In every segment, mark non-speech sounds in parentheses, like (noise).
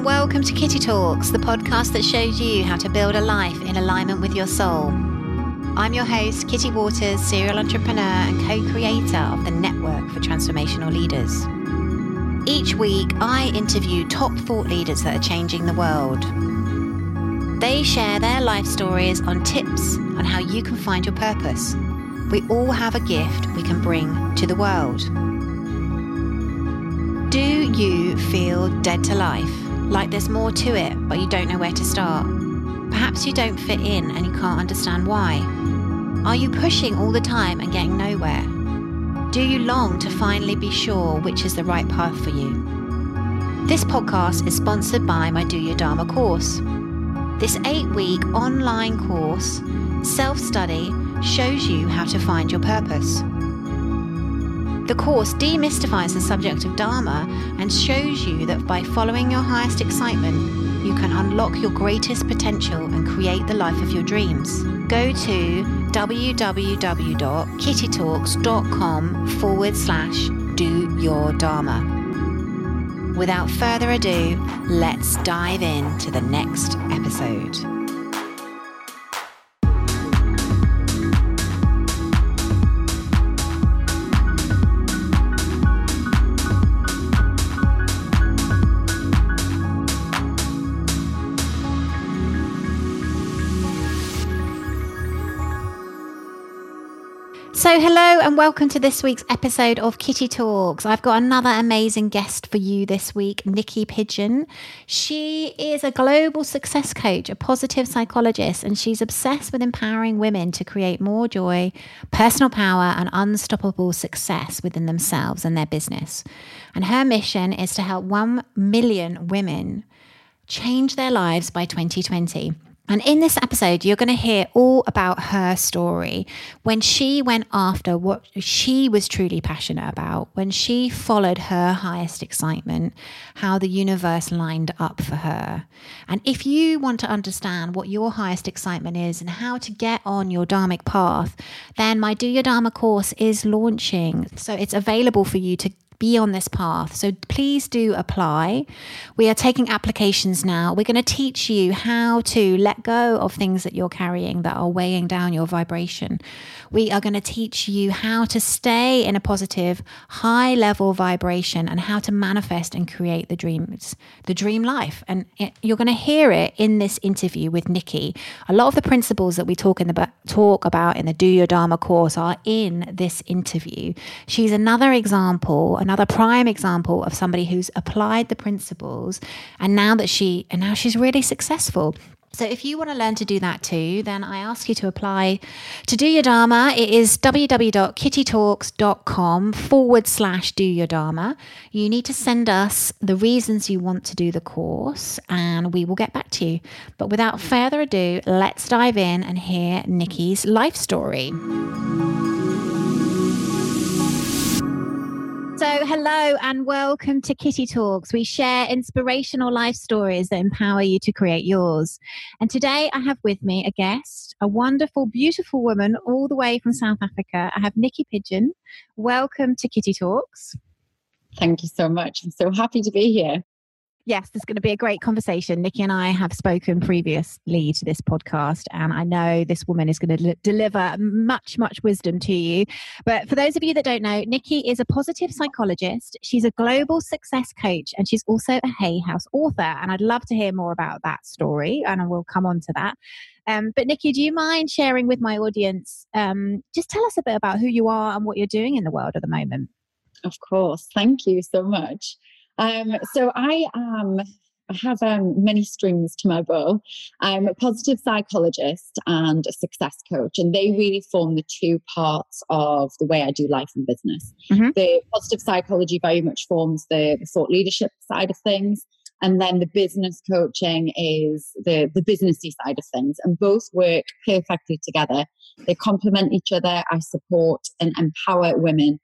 and welcome to Kitty Talks, the podcast that shows you how to build a life in alignment with your soul. I'm your host, Kitty Waters, serial entrepreneur and co creator of the Network for Transformational Leaders. Each week, I interview top thought leaders that are changing the world. They share their life stories on tips on how you can find your purpose. We all have a gift we can bring to the world. Do you feel dead to life? Like there's more to it, but you don't know where to start? Perhaps you don't fit in and you can't understand why. Are you pushing all the time and getting nowhere? Do you long to finally be sure which is the right path for you? This podcast is sponsored by my Do Your Dharma course. This eight week online course, self study, shows you how to find your purpose. The course demystifies the subject of Dharma and shows you that by following your highest excitement, you can unlock your greatest potential and create the life of your dreams. Go to www.kittytalks.com forward slash do your Dharma. Without further ado, let's dive into the next episode. So, hello and welcome to this week's episode of Kitty Talks. I've got another amazing guest for you this week, Niyc Pidgeon. She is a global success coach, a positive psychologist, and she's obsessed with empowering women to create more joy, personal power, and unstoppable success within themselves and their business. And her mission is to help 1 million women change their lives by 2020. And in this episode, you're going to hear all about her story when she went after what she was truly passionate about, when she followed her highest excitement, how the universe lined up for her. And if you want to understand what your highest excitement is and how to get on your Dharmic path, then my Do Your Dharma course is launching. So it's available for you to be on this path. So please do apply. We are taking applications now. We're going to teach you how to let go of things that you're carrying that are weighing down your vibration. We are going to teach you how to stay in a positive, high level vibration and how to manifest and create the dreams, the dream life. And it, you're going to hear it in this interview with Niyc. A lot of the principles that we talk in the talk about in the Do Your Dharma course are in this interview. She's another example, another prime example of somebody who's applied the principles and now that she and now she's really successful. So if you want to learn to do that too, then I ask you to apply to do your Dharma. It is www.kittytalks.com forward slash do your Dharma. You need to send us the reasons you want to do the course and we will get back to you. But without further ado, let's dive in and hear Niyc's life story. So, hello and welcome to Kitty Talks. We share inspirational life stories that empower you to create yours. And today I have with me a guest, a wonderful, beautiful woman all the way from South Africa. I have Niyc Pidgeon. Welcome to Kitty Talks. Thank you so much. I'm so happy to be here yes, there's going to be a great conversation. Niyc and I have spoken previously to this podcast, and I know this woman is going to deliver much, much wisdom to you. But for those of you that don't know, Niyc is a positive psychologist. She's a global success coach, and she's also a Hay House author. And I'd love to hear more about that story, and I will come on to that. Um, but Niyc, do you mind sharing with my audience? Um, just tell us a bit about who you are and what you're doing in the world at the moment. Of course. Thank you so much. Um, so I am. I have um, many strings to my bow. I'm a positive psychologist and a success coach, and they really form the two parts of the way I do life and business. Mm-hmm. The positive psychology very much forms the, the thought leadership side of things, and then the business coaching is the the businessy side of things and both work perfectly together they complement each other i support and empower women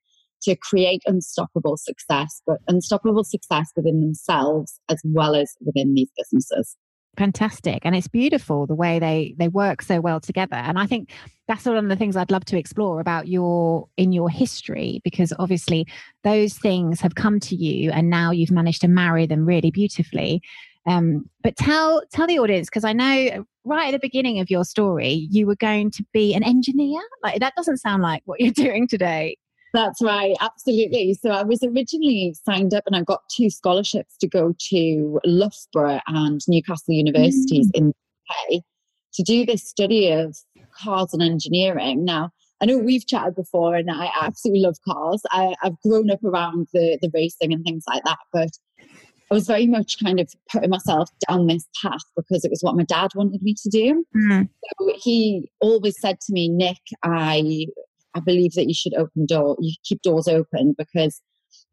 to create unstoppable success, but unstoppable success within themselves as well as within these businesses fantastic and it's beautiful the way they they work so well together and i think that's one of the things i'd love to explore about your in your history because obviously those things have come to you and now you've managed to marry them really beautifully Um, but tell tell the audience because I know right at the beginning of your story you were going to be an engineer. Like that doesn't sound like what you're (laughs) doing today. That's right, absolutely. So I was originally signed up and I got two scholarships to go to Loughborough and Newcastle universities mm. in the UK to do this study of cars and engineering. Now, I know we've chatted before and I absolutely love cars. I, have grown up around the, the racing and things like that, but I was very much kind of putting myself down this path because it was what my dad wanted me to do. Mm. So he always said to me, Nick, I I believe that you should open door, you keep doors open because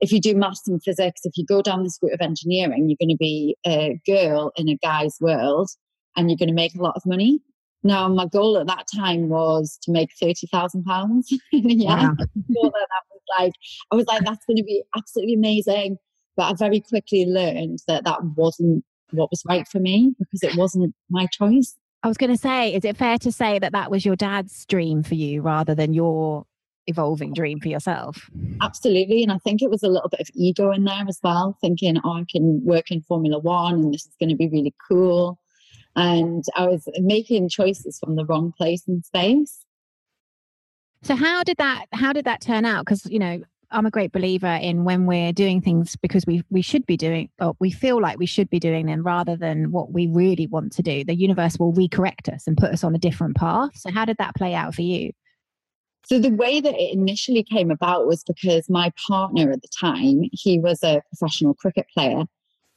if you do maths and physics, if you go down this route of engineering, you're going to be a girl in a guy's world and you're going to make a lot of money. Now, my goal at that time was to make thirty thousand pounds (laughs) in a year. Wow. (laughs) that was like, I was like, that's going to be absolutely amazing. But I very quickly learned that that wasn't what was right for me because it wasn't my choice. I was going to say, is it fair to say that that was your dad's dream for you rather than your evolving dream for yourself? Absolutely. And I think it was a little bit of ego in there as well, thinking, oh, I can work in Formula One and this is going to be really cool. And I was making choices from the wrong place and space. So how did that how did that turn out? Because you know, I'm a great believer in when we're doing things because we we should be doing or we feel like we should be doing them rather than what we really want to do. The universe will recorrect us and put us on a different path. So how did that play out for you? So the way that it initially came about was because my partner at the time, he was a professional cricket player.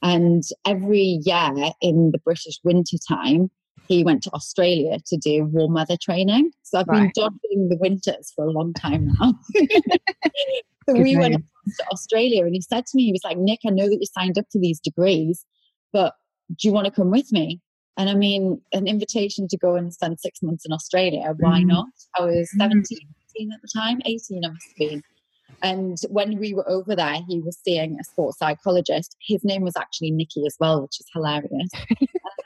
And every year in the British winter time, he went to Australia to do warm weather training. So I've right. been dodging the winters for a long time now. (laughs) Good we name. went to Australia and he said to me, he was like, Nick, I know that you signed up to these degrees, but do you want to come with me? And I mean, an invitation to go and spend six months in Australia, why mm. not? I was mm. 17, 18 at the time, 18 I must have been. And when we were over there, he was seeing a sports psychologist. His name was actually Nicky as well, which is hilarious.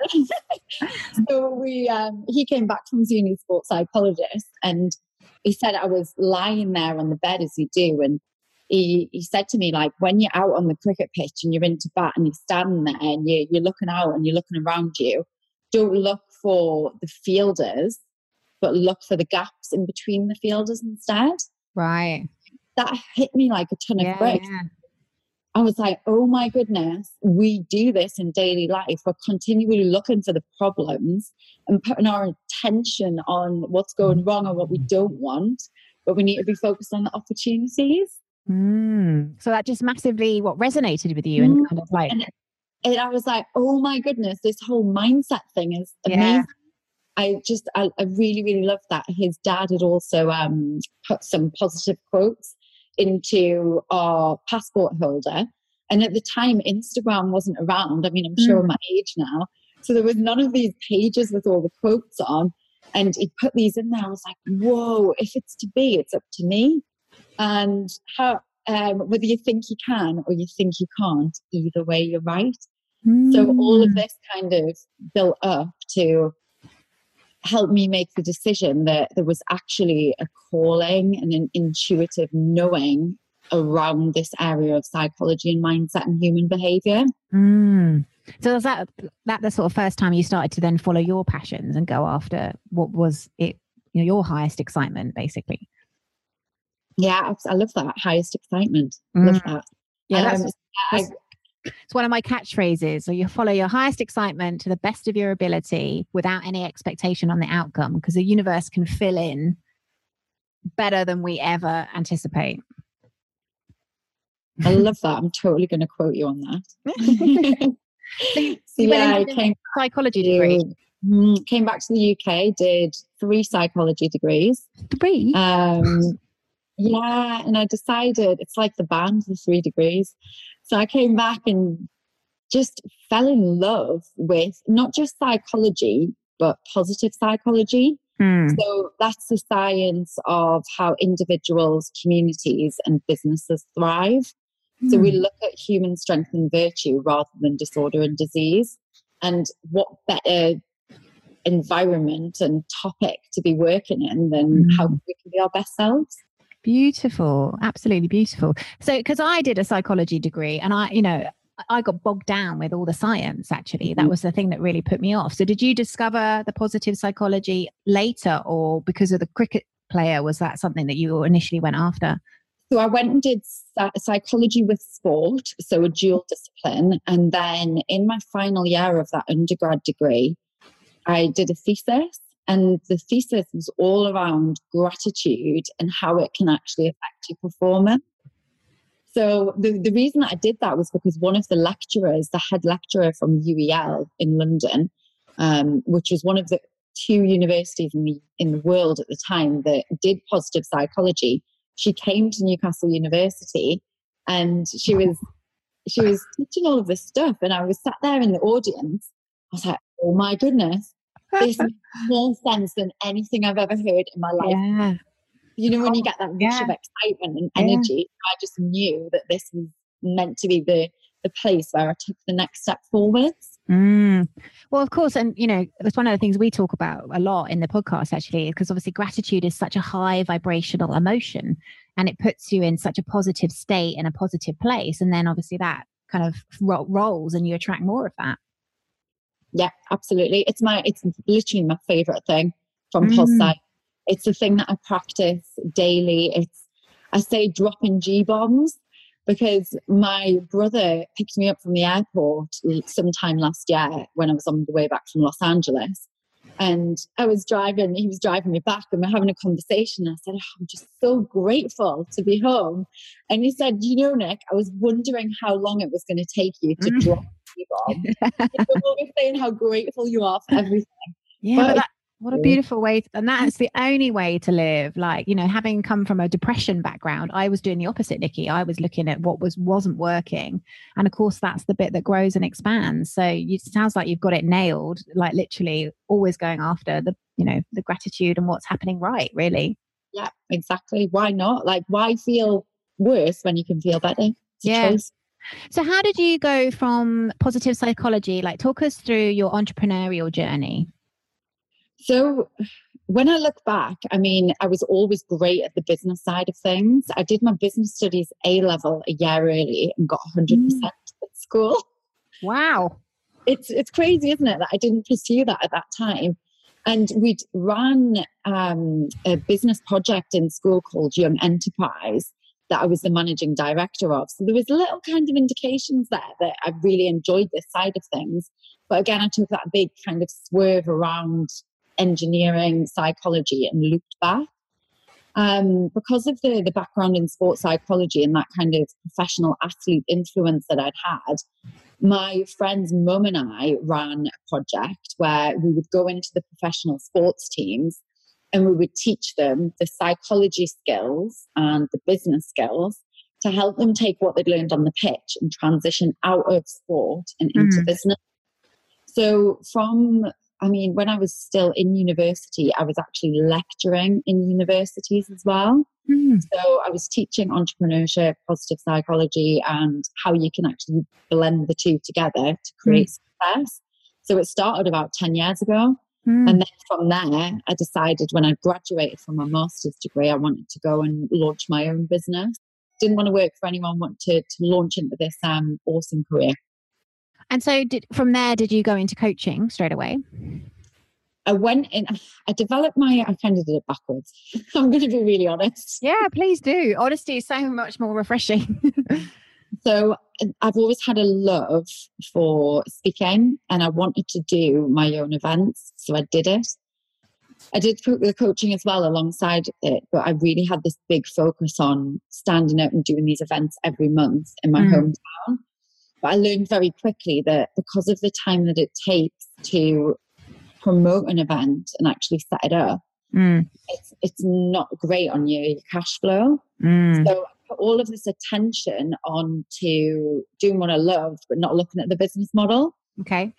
(laughs) so we, um, he came back from seeing his sports psychologist, and he said I was lying there on the bed as you do, and he, he said to me like when you're out on the cricket pitch and you're into bat and you're standing there and you, you're looking out and you're looking around you, don't look for the fielders, but look for the gaps in between the fielders instead. Right that hit me like a ton of yeah, bricks. Yeah. I was like, oh my goodness, we do this in daily life. We're continually looking for the problems and putting our attention on what's going mm. wrong and what we don't want, but we need to be focused on the opportunities. Mm. So that just massively what resonated with you and mm. kind of like and, and I was like, oh my goodness, this whole mindset thing is amazing. Yeah. I just I, I, really really love that. His dad had also um, put some positive quotes into our passport holder. And at the time, Instagram wasn't around. I mean, I'm sure mm. my age now. So there was none of these pages with all the quotes on. And he put these in there. I was like, whoa, if it's to be, it's up to me. And how, um, whether you think you can or you think you can't, either way, you're right. Mm. So all of mm. this kind of built up to help me make the decision that there was actually a calling and an intuitive knowing around this area of psychology and mindset and human behavior. Mm. So was that that the sort of first time you started to then follow your passions and go after what was it, you know, your highest excitement, basically? Yeah, I love that highest excitement. Mm. Love that. Yeah, that's, that's, it's one of my catchphrases. So you follow your highest excitement to the best of your ability without any expectation on the outcome because the universe can fill in better than we ever anticipate. I love that. I'm totally going to quote you on that. (laughs) (laughs) so, so yeah, I came psychology degree. Mm, came back to the UK, did three psychology degrees. Three. Um, yeah, and I decided it's like the band, the three degrees. So I came back and just fell in love with not just psychology, but positive psychology. Mm. So that's the science of how individuals, communities, and businesses thrive. Mm. So we hmm. look at human strength and virtue rather than disorder and disease. And what better environment and topic to be working in than mm. how we can be our best selves? Beautiful, absolutely beautiful. So, because I did a psychology degree, and I, you know, I got bogged down with all the science, actually. That Mhm. was the thing that really put me off. So, did you discover the positive psychology later, or because of the cricket player, was that something that you initially went after? So I went and did psychology with sport, so a dual discipline. And then in my final year of that undergrad degree, I did a thesis. And the thesis was all around gratitude and how it can actually affect your performance. So the, the reason that I did that was because one of the lecturers, the head lecturer from UEL in London, um, which was one of the two universities in the in the world at the time that did positive psychology, she came to Newcastle University and she was she was teaching all of this stuff and I was sat there in the audience. I was like, oh my goodness, this makes more sense than anything I've ever heard in my life. Yeah. You know, when you get that rush Yeah. of excitement and energy, I just knew that this was meant to be the the place where I took the next step forwards. Mm. Well, of course, and you know, it's one of the things we talk about a lot in the podcast, actually, because obviously gratitude is such a high vibrational emotion, and it puts you in such a positive state and a positive place, and then obviously that kind of ro- rolls, and you attract more of that. Yeah, absolutely. It's my it's literally my favorite thing from Mm. Pulse. It's the thing that I practice daily. It's I say dropping G bombs because my brother picked me up from the airport sometime last year when I was on the way back from Los Angeles. And I was driving, he was driving me back, and we're having a conversation. I said, oh, I'm just so grateful to be home. And he said, You know, Nick, I was wondering how long it was going to take you to Mm. drop G bomb. You're always saying how grateful you are for everything. Yeah, But that, what a beautiful way, To, and that's mm. the only way to live. Like you know, having come from a depression background, I was doing the opposite, Niyc. I was looking at what was wasn't working, and of course, that's the bit that grows and expands. So you, it sounds like you've got it nailed. Like literally, always going after the you know the gratitude and what's happening right. Really, Yeah, exactly. Why not? Like, why feel worse when you can feel better? It's Yeah. choice. So how did you go from positive psychology? Like, talk us through your entrepreneurial journey. So when I look back, I mean, I was always great at the business side of things. I did my business studies A level a year early and got 100% at school. (laughs) Wow. It's it's crazy, isn't it, that I didn't pursue that at that time. And we'd run um, a business project in school called Young Enterprise that I was the managing director of. So there was little kind of indications there that I really enjoyed this side of things. But again, I took that big kind of swerve around engineering, psychology, and looped back. Um, because of the the background in sports psychology and that kind of professional athlete influence that I'd had, my friend's mum and I ran a project where we would go into the professional sports teams and we would teach them the psychology skills and the business skills to help them take what they'd learned on the pitch and transition out of sport and into Mhm. business. So, from, I mean, when I was still in university, I was actually lecturing in universities as well. Hmm. So I was teaching entrepreneurship, positive psychology, and how you can actually blend the two together to create success. So it started about 10 years ago. Hmm. And then from there, I decided when I graduated from my master's degree, I wanted to go and launch my own business. Didn't want to work for anyone, wanted to, to launch into this um, awesome career. And so, did from there, did you go into coaching straight away? I went in, I developed my, I kind of did it backwards. (laughs) I'm going to be really honest. Yeah, please do. Honesty is so much more refreshing. (laughs) So I've always had a love for speaking and I wanted to do my own events. So I did it. I did the coaching as well alongside it, but I really had this big focus on standing out and doing these events every month in my Mm. hometown. But I learned very quickly that because of the time that it takes to promote an event and actually set it up, Mm, it's, it's not great on your, cash flow. mm, So put all of this attention on to doing what I loved, but not looking at the business model. okay.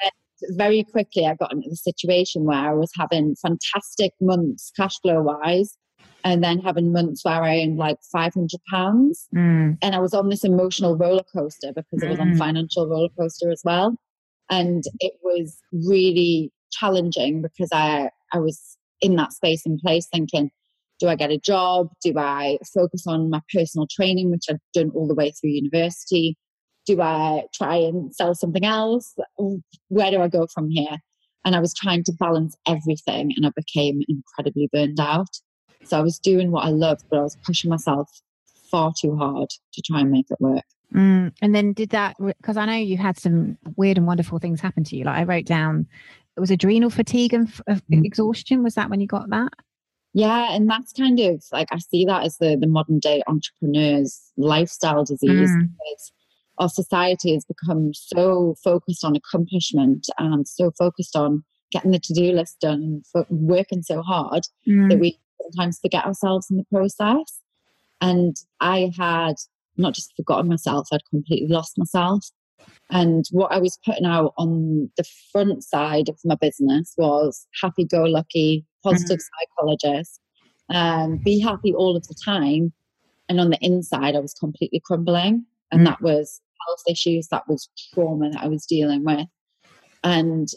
Very quickly, I got into the situation where I was having fantastic months cash flow wise, and then having months where I earned like five hundred pounds, Mm, and I was on this emotional roller coaster because it was on Mm. financial roller coaster as well, and it was really challenging because I I was in that space and place thinking, do I get a job? Do I focus on my personal training, which I've done all the way through university? Do I try and sell something else? Where do I go from here? And I was trying to balance everything and I became incredibly burned out. So I was doing what I loved, but I was pushing myself far too hard to try and make it work. Mm, and then did that because I know you had some weird and wonderful things happen to you. Like I wrote down, it was adrenal fatigue and f- mm. exhaustion. Was that when you got that? Yeah, and that's kind of like I see that as the the modern day entrepreneur's lifestyle disease. Mm. Our society has become so focused on accomplishment and so focused on getting the to do list done, for working so hard mm. that we sometimes forget ourselves in the process. And I had not just forgotten myself, I'd completely lost myself. And what I was putting out on the front side of my business was happy go lucky, positive mm-hmm. psychologist, um, be happy all of the time. And on the inside, I was completely crumbling. And mm-hmm. that was health issues, that was trauma that I was dealing with. And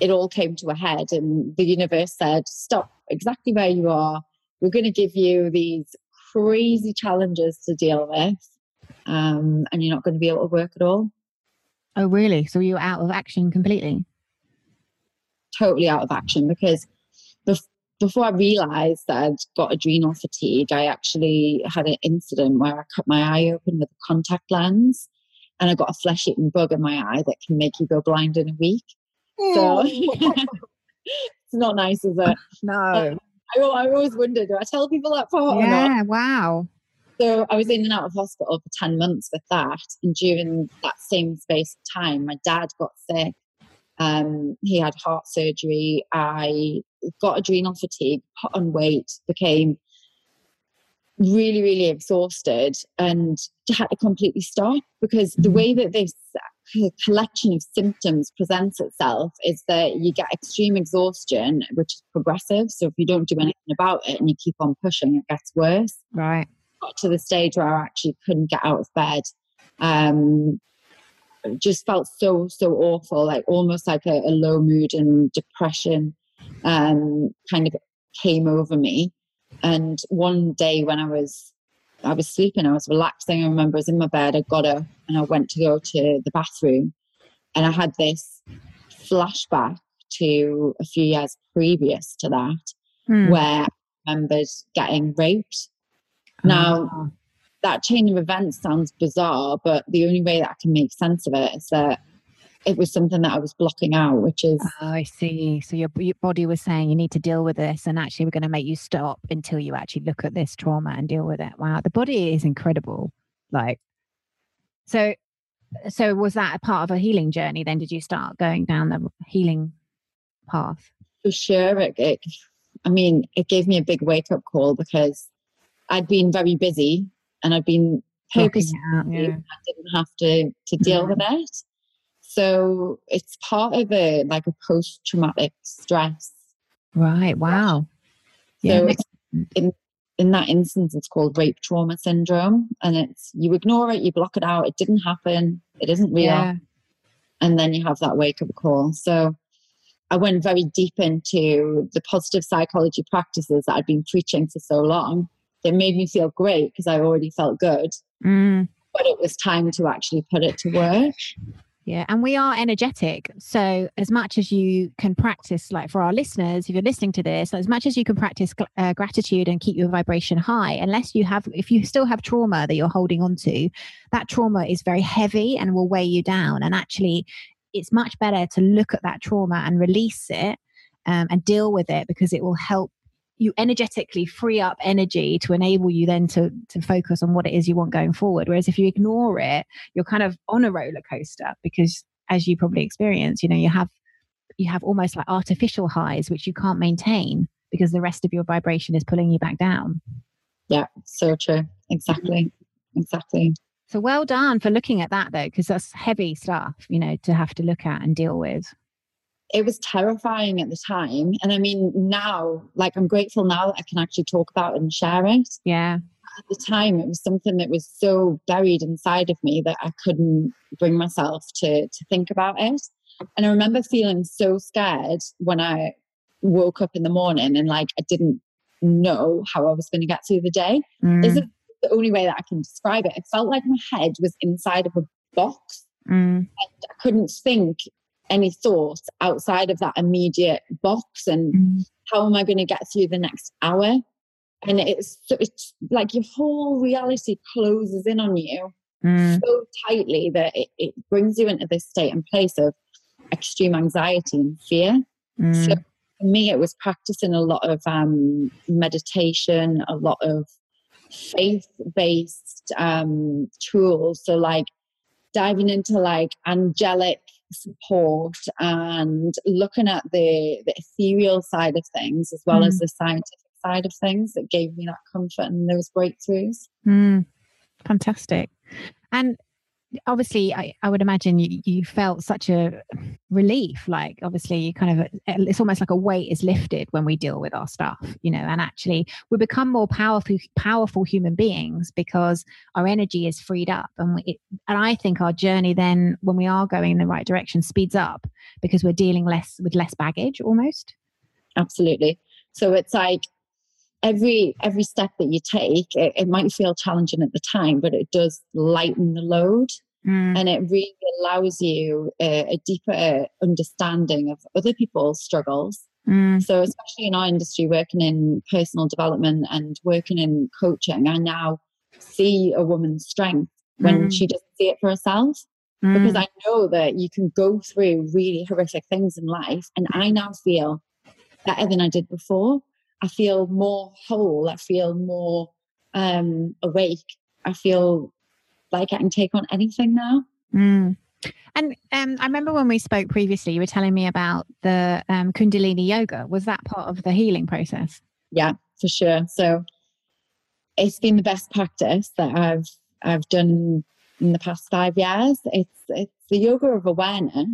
it all came to a head. And the universe said, stop exactly where you are. We're going to give you these crazy challenges to deal with. Um, and you're not going to be able to work at all. Oh, really? So you were out of action completely? Totally out of action because before I realized that I'd got adrenal fatigue, I actually had an incident where I cut my eye open with a contact lens and I got a flesh eating bug in my eye that can make you go blind in a week. So (laughs) it's not nice, is it? (laughs) No. I, I always wonder, do I tell people that part? Yeah, wow. So I was in and out of hospital for 10 months with that. And during that same space of time, my dad got sick. Um, he had heart surgery. I got adrenal fatigue, put on weight, became really, really exhausted and had to completely stop because the way that this collection of symptoms presents itself is that you get extreme exhaustion, which is progressive. So if you don't do anything about it and you keep on pushing, it gets worse. Right got to the stage where I actually couldn't get out of bed. Um, just felt so so awful, like almost like a, a low mood and depression um, kind of came over me. And one day when I was I was sleeping, I was relaxing. I remember I was in my bed, I got up and I went to go to the bathroom, and I had this flashback to a few years previous to that, mm. where I remembered getting raped now, oh. that chain of events sounds bizarre, but the only way that I can make sense of it is that it was something that I was blocking out, which is. Oh, I see. So your, your body was saying you need to deal with this, and actually, we're going to make you stop until you actually look at this trauma and deal with it. Wow, the body is incredible. Like, so, so was that a part of a healing journey? Then did you start going down the healing path? For sure, it, it I mean, it gave me a big wake up call because I'd been very busy and I'd been focused. Yeah. I didn't have to to deal with it. So it's part of a like a post traumatic stress. Right. Wow. So yeah. in in that instance, it's called rape trauma syndrome, and it's you ignore it, you block it out. It didn't happen. It isn't real. Yeah. And then you have that wake up call. So I went very deep into the positive psychology practices that I'd been preaching for so long it made me feel great because I already felt good. Mm. But it was time to actually put it to work. Yeah, and we are energetic. So, as much as you can practice, like for our listeners, if you're listening to this, as much as you can practice uh, gratitude and keep your vibration high, unless you have, if you still have trauma that you're holding on to, that trauma is very heavy and will weigh you down. And actually, it's much better to look at that trauma and release it um, and deal with it because it will help you energetically free up energy to enable you then to to focus on what it is you want going forward. Whereas if you ignore it you're kind of on a roller coaster because as you probably experience you know you have you have almost like artificial highs which you can't maintain because the rest of your vibration is pulling you back down. Yeah so true. Exactly. Exactly. So well done for looking at that though because that's heavy stuff you know to have to look at and deal with it was terrifying at the time. And I mean, now, like, I'm grateful now that I can actually talk about it and share it. Yeah. At the time, it was something that was so buried inside of me that I couldn't bring myself to, to think about it. And I remember feeling so scared when I woke up in the morning and like I didn't know how I was going to get through the day. Mm. This is the only way that I can describe it. It felt like my head was inside of a box. Mm. I couldn't think any thoughts outside of that immediate box and Mm. how am I going to get through the next hour? And it's it's like your whole reality closes in on you Mm. so tightly that it, it brings you into this state and place of extreme anxiety and fear. Mm. So for me, it was practicing a lot of um, meditation, a lot of faith-based um, tools. So like diving into like angelic support and looking at the, the ethereal side of things as well as Mm. the scientific side of things that gave me that comfort and those breakthroughs. Mm, fantastic. And obviously, I, I would imagine you, you felt such a relief. Like, obviously, you kind of, uh, it's almost like a weight is lifted when we deal with our stuff, you know, and actually we become more powerful, powerful human beings because our energy is freed up. And, we, it, and I think our journey then, when we are going in the right direction, speeds up because we're dealing less with less baggage almost. Absolutely. So it's like every every step that you take, it, it might feel challenging at the time, but it does lighten the load. Mm, and it really allows you a, a deeper understanding of other people's struggles. mm, So, especially in our industry, working in personal development and working in coaching, I now see a woman's strength when Mm. she doesn't see it for herself. Because mm, I know that you can go through really horrific things in life, and I now feel better than I did before. I feel more whole. I feel more um, awake. I feel like I can take on anything now. Mm. And um, I remember when we spoke previously, you were telling me about the um, Kundalini yoga. Was that part of the healing process? yeah for sure so it's been the best practice that i've i've done in the past five years it's it's the yoga of awareness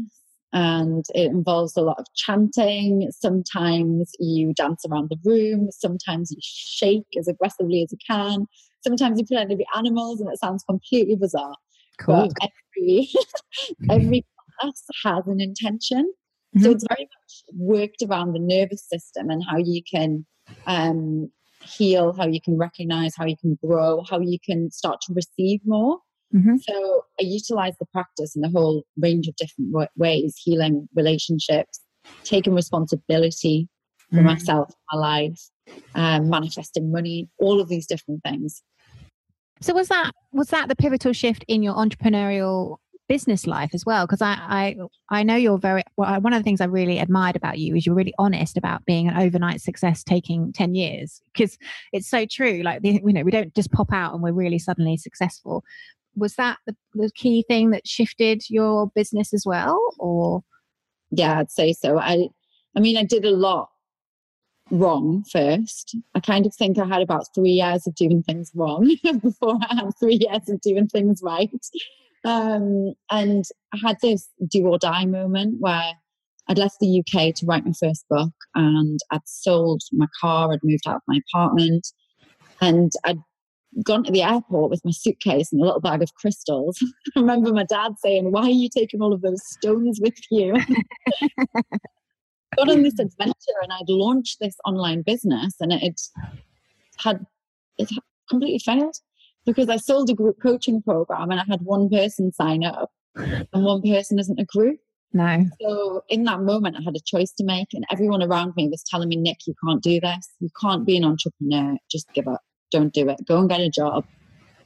and it involves a lot of chanting. Sometimes you dance around the room. Sometimes you shake as aggressively as you can. Sometimes you pretend to be animals and it sounds completely bizarre. But every (laughs) every class has an intention. So Mhm. it's very much worked around the nervous system and how you can um, heal, how you can recognize, how you can grow, how you can start to receive more. Mhm. So I utilize the practice in a whole range of different wa- ways healing relationships, taking responsibility for Mm. myself, my life, um, manifesting money, all of these different things. So was that was that the pivotal shift in your entrepreneurial business life as well? Because I, I I know you're very well. One of the things I really admired about you is you're really honest about being an overnight success taking ten years. Because it's so true. Like the, you know, we don't just pop out and we're really suddenly successful. Was that the, the key thing that shifted your business as well, or? Yeah, I'd say so. I, I mean, I did a lot wrong first. I kind of think I had about three years of doing things wrong (laughs) before I had three years of doing things right. Um, and I had this do or die moment where I'd left the UK to write my first book and I'd sold my car, I'd moved out of my apartment, and I'd gone to the airport with my suitcase and a little bag of crystals. (laughs) I remember my dad saying, Why are you taking all of those stones with you? (laughs) got on this (laughs) adventure and I'd launched this online business and it had it had completely failed because I sold a group coaching program and I had one person sign up and one person isn't a group. No. So in that moment I had a choice to make and everyone around me was telling me, Nick, you can't do this. You can't be an entrepreneur. Just give up. Don't do it. Go and get a job.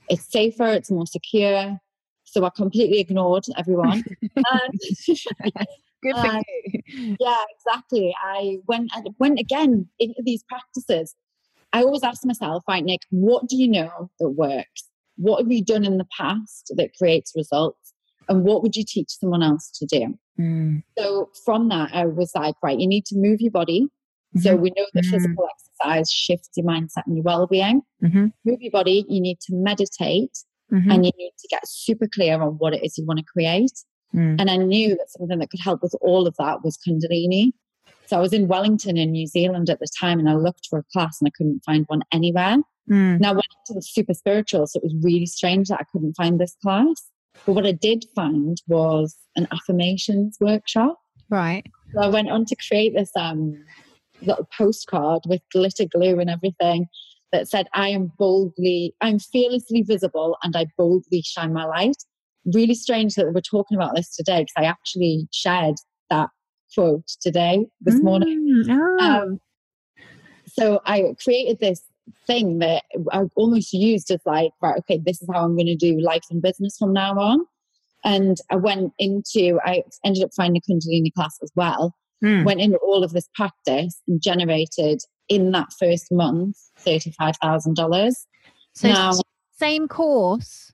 It's safer, it's more secure. So I completely ignored everyone. (laughs) And- (laughs) Good for you. (laughs) yeah, exactly. I went and went again into these practices. I always ask myself, right, Nick, what do you know that works? What have you done in the past that creates results? And what would you teach someone else to do? Mm. So from that, I was like, right, you need to move your body. So Mhm. we know that Mm. physical exercise shifts your mindset and your well-being. Mhm. Move your body. You need to meditate, Mhm. and you need to get super clear on what it is you want to create. Mm. And I knew that something that could help with all of that was Kundalini. So I was in Wellington in New Zealand at the time and I looked for a class and I couldn't find one anywhere. Mm. Now I went into the super spiritual, so it was really strange that I couldn't find this class. But what I did find was an affirmations workshop. Right. So I went on to create this um, little postcard with glitter glue and everything that said, I am boldly, I'm fearlessly visible and I boldly shine my light. really strange that we're talking about this today because I actually shared that quote today, this mm, morning. Oh. Um, so I created this thing that I almost used as like, right, okay, this is how I'm going to do life and business from now on. And I went into, I ended up finding a Kundalini class as well. Mm. Went into all of this practice and generated in that first month $35,000. So, now, same course.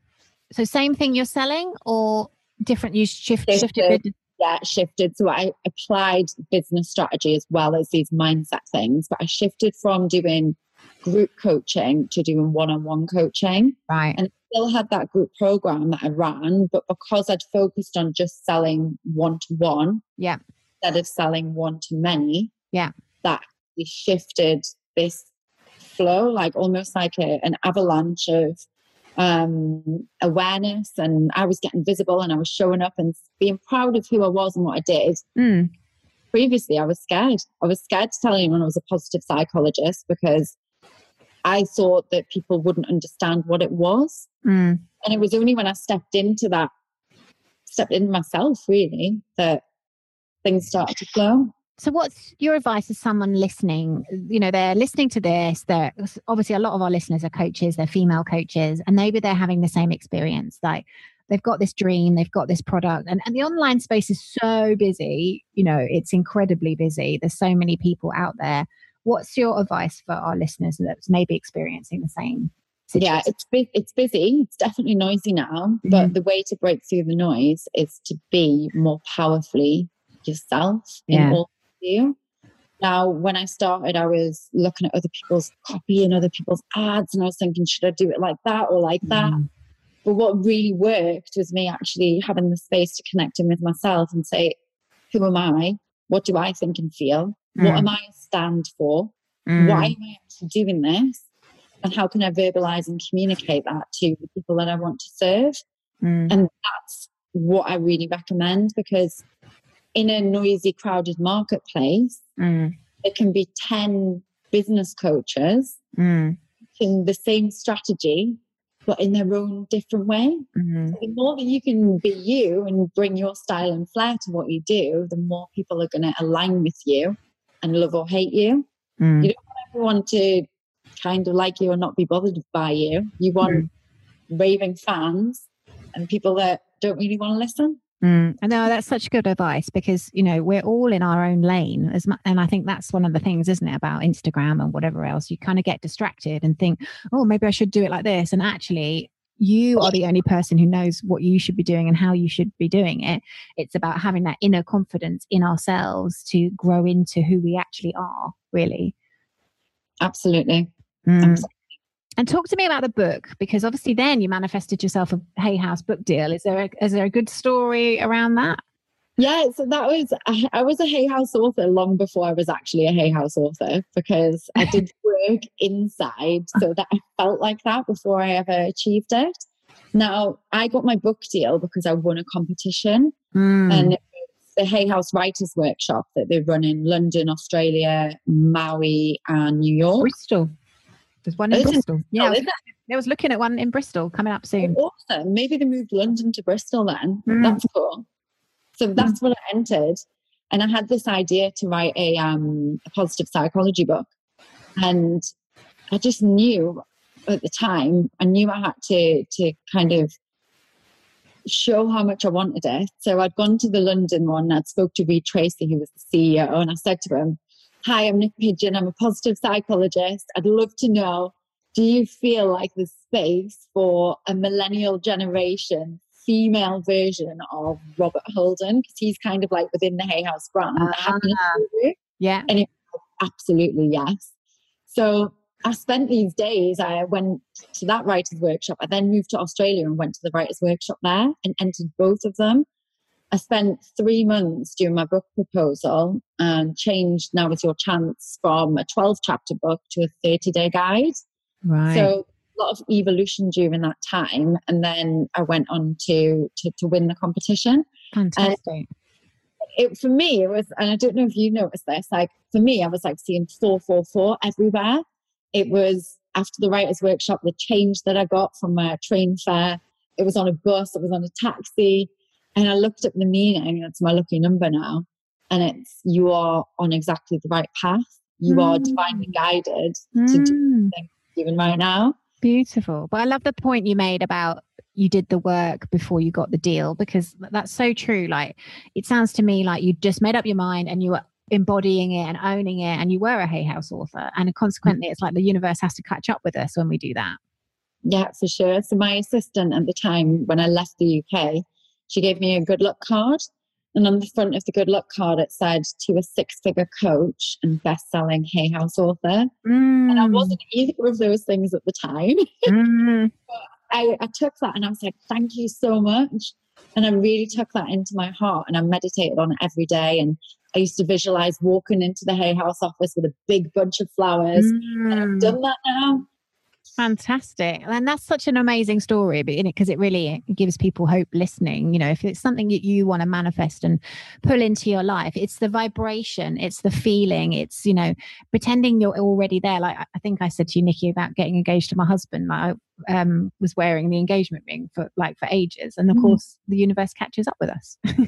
So, same thing you're selling or different? You shift, shifted, shifted yeah, shifted. So I applied business strategy as well as these mindset things, but I shifted from doing group coaching to doing one-on-one coaching. Right. And still had that group program that I ran, but because I'd focused on just selling one-to-one, yeah, instead of selling one to many, yeah, that shifted this flow, like almost like a, an avalanche of um, awareness and I was getting visible and I was showing up and being proud of who I was and what I did. Mm. Previously, I was scared. I was scared to tell anyone I was a positive psychologist because I thought that people wouldn't understand what it was. Mm. And it was only when I stepped into that, stepped into myself really, that things started to flow. So, what's your advice to someone listening? You know, they're listening to this. They're obviously a lot of our listeners are coaches, they're female coaches, and maybe they're having the same experience. Like they've got this dream, they've got this product, and, and the online space is so busy. You know, it's incredibly busy. There's so many people out there. What's your advice for our listeners that's maybe experiencing the same? Situation? Yeah, it's it's busy. It's definitely noisy now, but mm-hmm. the way to break through the noise is to be more powerfully yourself yeah. in all you. Now, when I started, I was looking at other people's copy and other people's ads, and I was thinking, should I do it like that or like that? Mm. But what really worked was me actually having the space to connect in with myself and say, who am I? What do I think and feel? Mm. What am I stand for? Mm. Why am I actually doing this? And how can I verbalize and communicate that to the people that I want to serve? Mm. And that's what I really recommend because in a noisy, crowded marketplace, mm. there can be 10 business coaches mm. in the same strategy, but in their own different way. Mm-hmm. So the more that you can be you and bring your style and flair to what you do, the more people are going to align with you and love or hate you. Mm. You don't want everyone to kind of like you or not be bothered by you. You want mm. raving fans and people that don't really want to listen. Mm, I know that's such good advice because you know we're all in our own lane as much, and I think that's one of the things, isn't it, about Instagram and whatever else. You kind of get distracted and think, oh, maybe I should do it like this, and actually, you are the only person who knows what you should be doing and how you should be doing it. It's about having that inner confidence in ourselves to grow into who we actually are. Really, absolutely. Mm. And talk to me about the book because obviously then you manifested yourself a Hay House book deal. Is there a, is there a good story around that? Yeah, so that was I was a Hay House author long before I was actually a Hay House author because I did (laughs) work inside so that I felt like that before I ever achieved it. Now I got my book deal because I won a competition mm. and the Hay House Writers Workshop that they run in London, Australia, Maui, and New York. Bristol. There's one in Bristol. Yeah, I was, was, looking at one in Bristol coming up soon. Oh, awesome. Maybe they moved London to Bristol then. Mm. That's cool. So mm. that's mm. what I entered. And I had this idea to write a, um, a positive psychology book. And I just knew at the time, I knew I had to to kind of show how much I wanted it. So I'd gone to the London one. I'd spoke to Reid Tracy, who was the CEO, and I said to him, Hi, I'm Nick Pidgeon. I'm a positive psychologist. I'd love to know do you feel like there's space for a millennial generation female version of Robert Holden? Because he's kind of like within the Hay House brand. Uh, yeah. And it absolutely yes. So I spent these days, I went to that writer's workshop. I then moved to Australia and went to the writer's workshop there and entered both of them. I spent three months doing my book proposal and changed Now Is Your Chance from a 12 chapter book to a 30 day guide. Right. So a lot of evolution during that time. And then I went on to, to, to win the competition. Fantastic. it, for me, it was, and I don't know if you noticed this, like for me, I was like seeing 444 everywhere. It was after the writer's workshop, the change that I got from my train fare it was on a bus, it was on a taxi. And I looked up the meaning, it's my lucky number now. And it's you are on exactly the right path. You mm. are divinely guided mm. to do mm. things even right now. Beautiful. But I love the point you made about you did the work before you got the deal because that's so true. Like it sounds to me like you just made up your mind and you were embodying it and owning it and you were a Hay House author. And consequently, it's like the universe has to catch up with us when we do that. Yeah, for sure. So my assistant at the time when I left the UK, she gave me a good luck card. And on the front of the good luck card, it said to a six figure coach and best selling Hay House author. Mm. And I wasn't either of those things at the time. (laughs) Mm. I, I took that and I was like, thank you so much. And I really took that into my heart and I meditated on it every day. And I used to visualize walking into the Hay House office with a big bunch of flowers. Mm. And I've mm. done that now. Fantastic. And that's such an amazing story because it really gives people hope listening. You know, if it's something that you want to manifest and pull into your life, it's the vibration, it's the feeling, it's, you know, pretending you're already there. Like I think I said to you, Niyc, about getting engaged to my husband. Like I um, was wearing the engagement ring for like for ages. And of mm. course, the universe catches up with us. (laughs)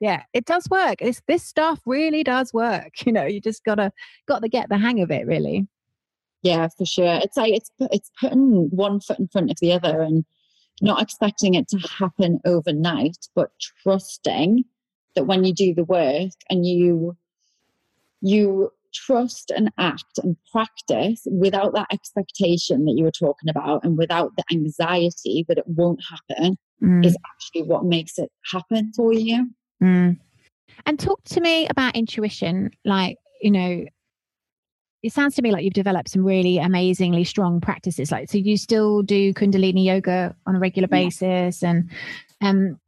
yeah it does work it's, this stuff really does work (laughs) you know you just gotta gotta get the hang of it really yeah, for sure. It's like it's it's putting one foot in front of the other and not expecting it to happen overnight, but trusting that when you do the work and you you trust and act and practice without that expectation that you were talking about and without the anxiety that it won't happen mm. is actually what makes it happen for you. Mm. And talk to me about intuition. Like, you know, it sounds to me like you've developed some really amazingly strong practices. Like so you still do kundalini yoga on a regular basis and um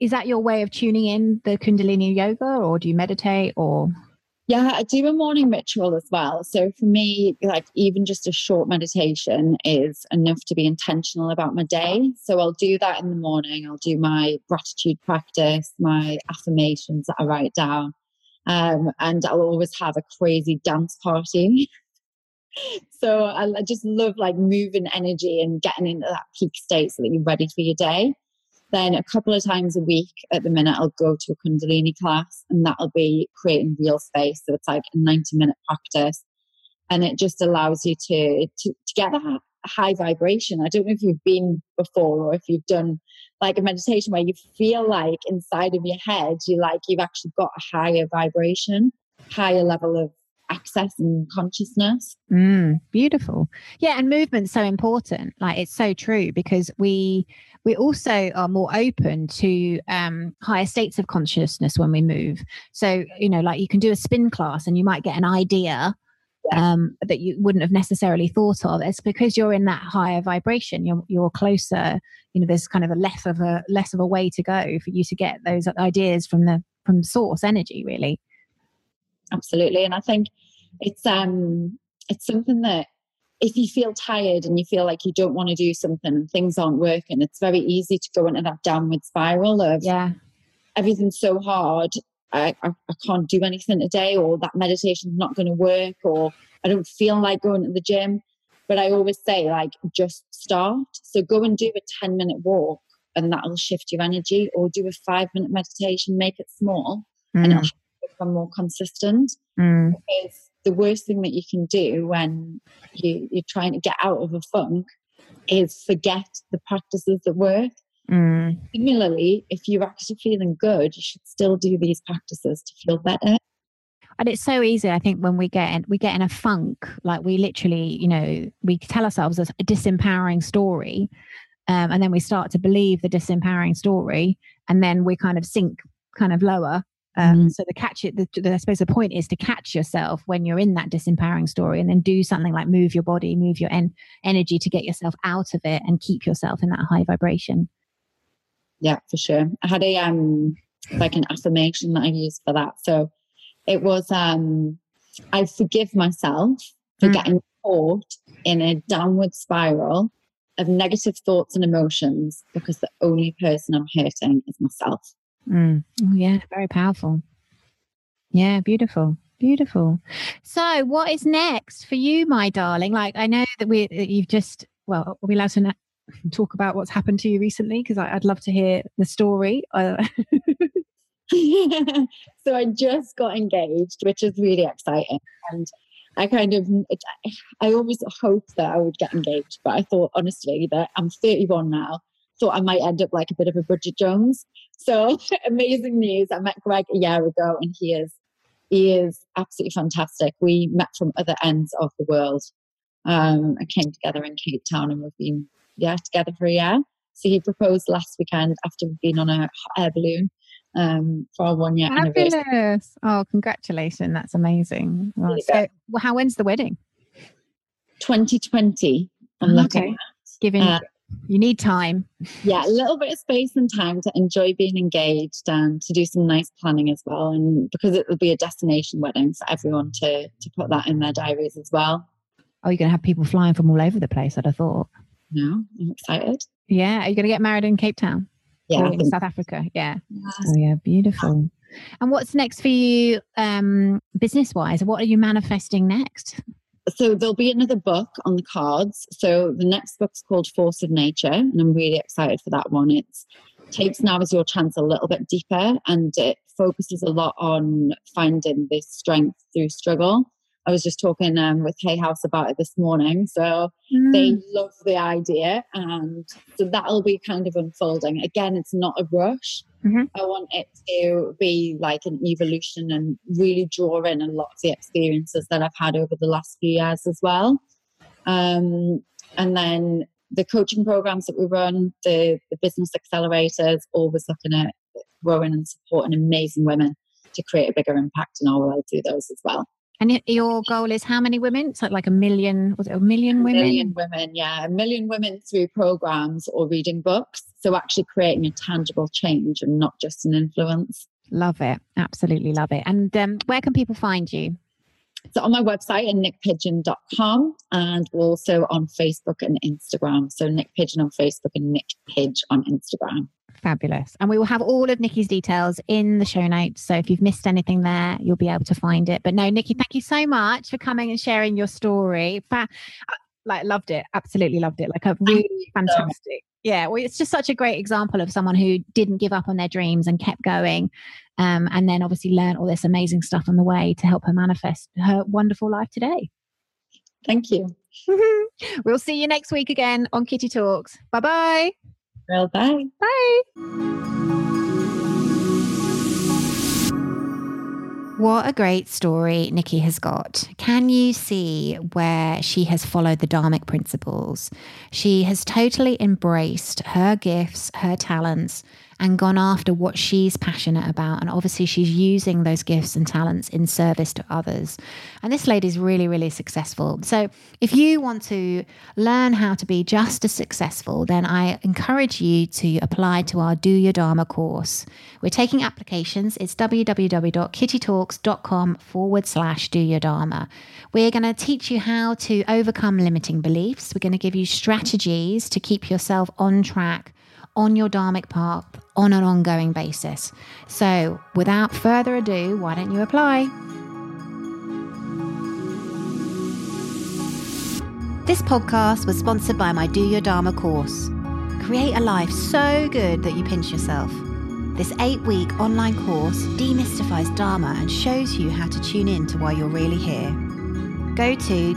is that your way of tuning in the kundalini yoga or do you meditate or? Yeah i do a morning ritual as well. So for me like even just a short meditation is enough to be intentional about my day. So i'll do that in the morning. I'll do my gratitude practice my affirmations that i write down um, and I'll always have a crazy dance party. (laughs) so I, I just love like moving energy and getting into that peak state so that you're ready for your day. Then a couple of times a week at the minute, I'll go to a Kundalini class and that'll be creating real space. So it's like a 90 minute practice and it just allows you to, to, to get that high vibration. I don't know if you've been before or if you've done like a meditation where you feel like inside of your head, you like you've actually got a higher vibration, higher level of access and consciousness. Mm, beautiful. Yeah, and movement's so important. Like it's so true because we we also are more open to um, higher states of consciousness when we move. So you know, like you can do a spin class and you might get an idea um, that you wouldn't have necessarily thought of. It's because you're in that higher vibration. You're you're closer. You know, there's kind of a less of a less of a way to go for you to get those ideas from the from source energy. Really, absolutely. And I think it's um it's something that if you feel tired and you feel like you don't want to do something and things aren't working, it's very easy to go into that downward spiral of yeah everything's so hard I, I, I can't do anything today, or that meditation's not going to work, or I don't feel like going to the gym. But I always say, like, just start. So go and do a 10 minute walk, and that'll shift your energy, or do a five minute meditation, make it small, mm. and it'll become more consistent. Mm. Because the worst thing that you can do when you, you're trying to get out of a funk is forget the practices that work Mm. Similarly, if you're actually feeling good, you should still do these practices to feel better. And it's so easy, I think, when we get in, we get in a funk, like we literally, you know, we tell ourselves a disempowering story, um, and then we start to believe the disempowering story, and then we kind of sink kind of lower. Um, mm. So the catch it, the, the, I suppose the point is to catch yourself when you're in that disempowering story, and then do something like move your body, move your en- energy to get yourself out of it, and keep yourself in that high vibration yeah, for sure. I had a um like an affirmation that I used for that. So it was um I forgive myself for mm. getting caught in a downward spiral of negative thoughts and emotions because the only person I'm hurting is myself. Mm. Oh, yeah, very powerful. Yeah, beautiful. Beautiful. So, what is next for you, my darling? Like, I know that we you've just well, are we allowed to talk about what's happened to you recently? Because I'd love to hear the story. (laughs) So I just got engaged, which is really exciting. And I kind of, I always hoped that I would get engaged, but I thought honestly that I'm 31 now, thought I might end up like a bit of a Bridget Jones. So (laughs) amazing news. I met Greg a year ago and he is, he is absolutely fantastic. We met from other ends of the world. Um, I came together in Cape Town and we've been, yeah, together for a year. So he proposed last weekend after we've been on a hot air balloon um, for our one year Fabulous. anniversary. Oh, congratulations. That's amazing. Well, so, well, how, when's the wedding? 2020. I'm Oh, looking okay. Giving, Uh, you need time. Yeah, a little bit of space and time to enjoy being engaged and to do some nice planning as well. And because it will be a destination wedding for everyone to to put that in their diaries as well. Oh, you're going to have people flying from all over the place, I'd have thought. No, I'm excited. Yeah. Are you going to get married in Cape Town? Yeah, in South Africa? Yeah. Oh, yeah. Beautiful. And what's next for you um, business wise? What are you manifesting next? so there'll be another book on the cards. So the next book's called Force of Nature, and I'm really excited for that one. It's takes now as your chance a little bit deeper, and it focuses a lot on finding this strength through struggle. I was just talking um, with Hay House about it this morning, so they Mm. love the idea, and so that'll be kind of unfolding. Again, it's not a rush. Mhm. I want it to be like an evolution and really draw in a lot of the experiences that I've had over the last few years as well. Um, and then the coaching programs that we run, the, the business accelerators, always looking at growing and supporting amazing women to create a bigger impact in our world through those as well. And your goal is how many women? It's like, like a million, was it a million A women? million women, yeah, a million women through programs or reading books. So actually creating a tangible change and not just an influence. Love it. Absolutely love it. And um, where can people find you? So on my website at niycpidgeon.com and also on Facebook and Instagram. So Niyc Pidgeon on Facebook and Nick Pidge on Instagram. Fabulous. And we will have all of Niyc's details in the show notes. So if you've missed anything there, you'll be able to find it. But no, Nikki, thank you so much for coming and sharing your story. Like, loved it. Absolutely loved it. Like, a really fantastic. Yeah. Well, it's just such a great example of someone who didn't give up on their dreams and kept going. Um, and then obviously learned all this amazing stuff on the way to help her manifest her wonderful life today. Thank you. (laughs) we'll see you next week again on Kitty Talks. Bye-bye. Well, bye. Bye. What a great story Niyc has got. Can you see where she has followed the Dharmic principles? She has totally embraced her gifts, her talents, and gone after what she's passionate about. And obviously, she's using those gifts and talents in service to others. And this lady's really, really successful. So, if you want to learn how to be just as successful, then I encourage you to apply to our Do Your Dharma course. We're taking applications. It's www.kittytalks.com forward slash Do Your Dharma. We're going to teach you how to overcome limiting beliefs. We're going to give you strategies to keep yourself on track on your dharmic path on an ongoing basis. So, without further ado, why don't you apply? This podcast was sponsored by my Do Your Dharma course. Create a life so good that you pinch yourself. This eight week online course demystifies Dharma and shows you how to tune in to why you're really here. Go to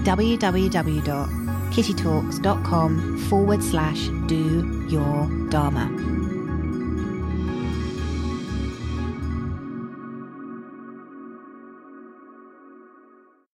www.kittytalks.com forward slash do your Dharma.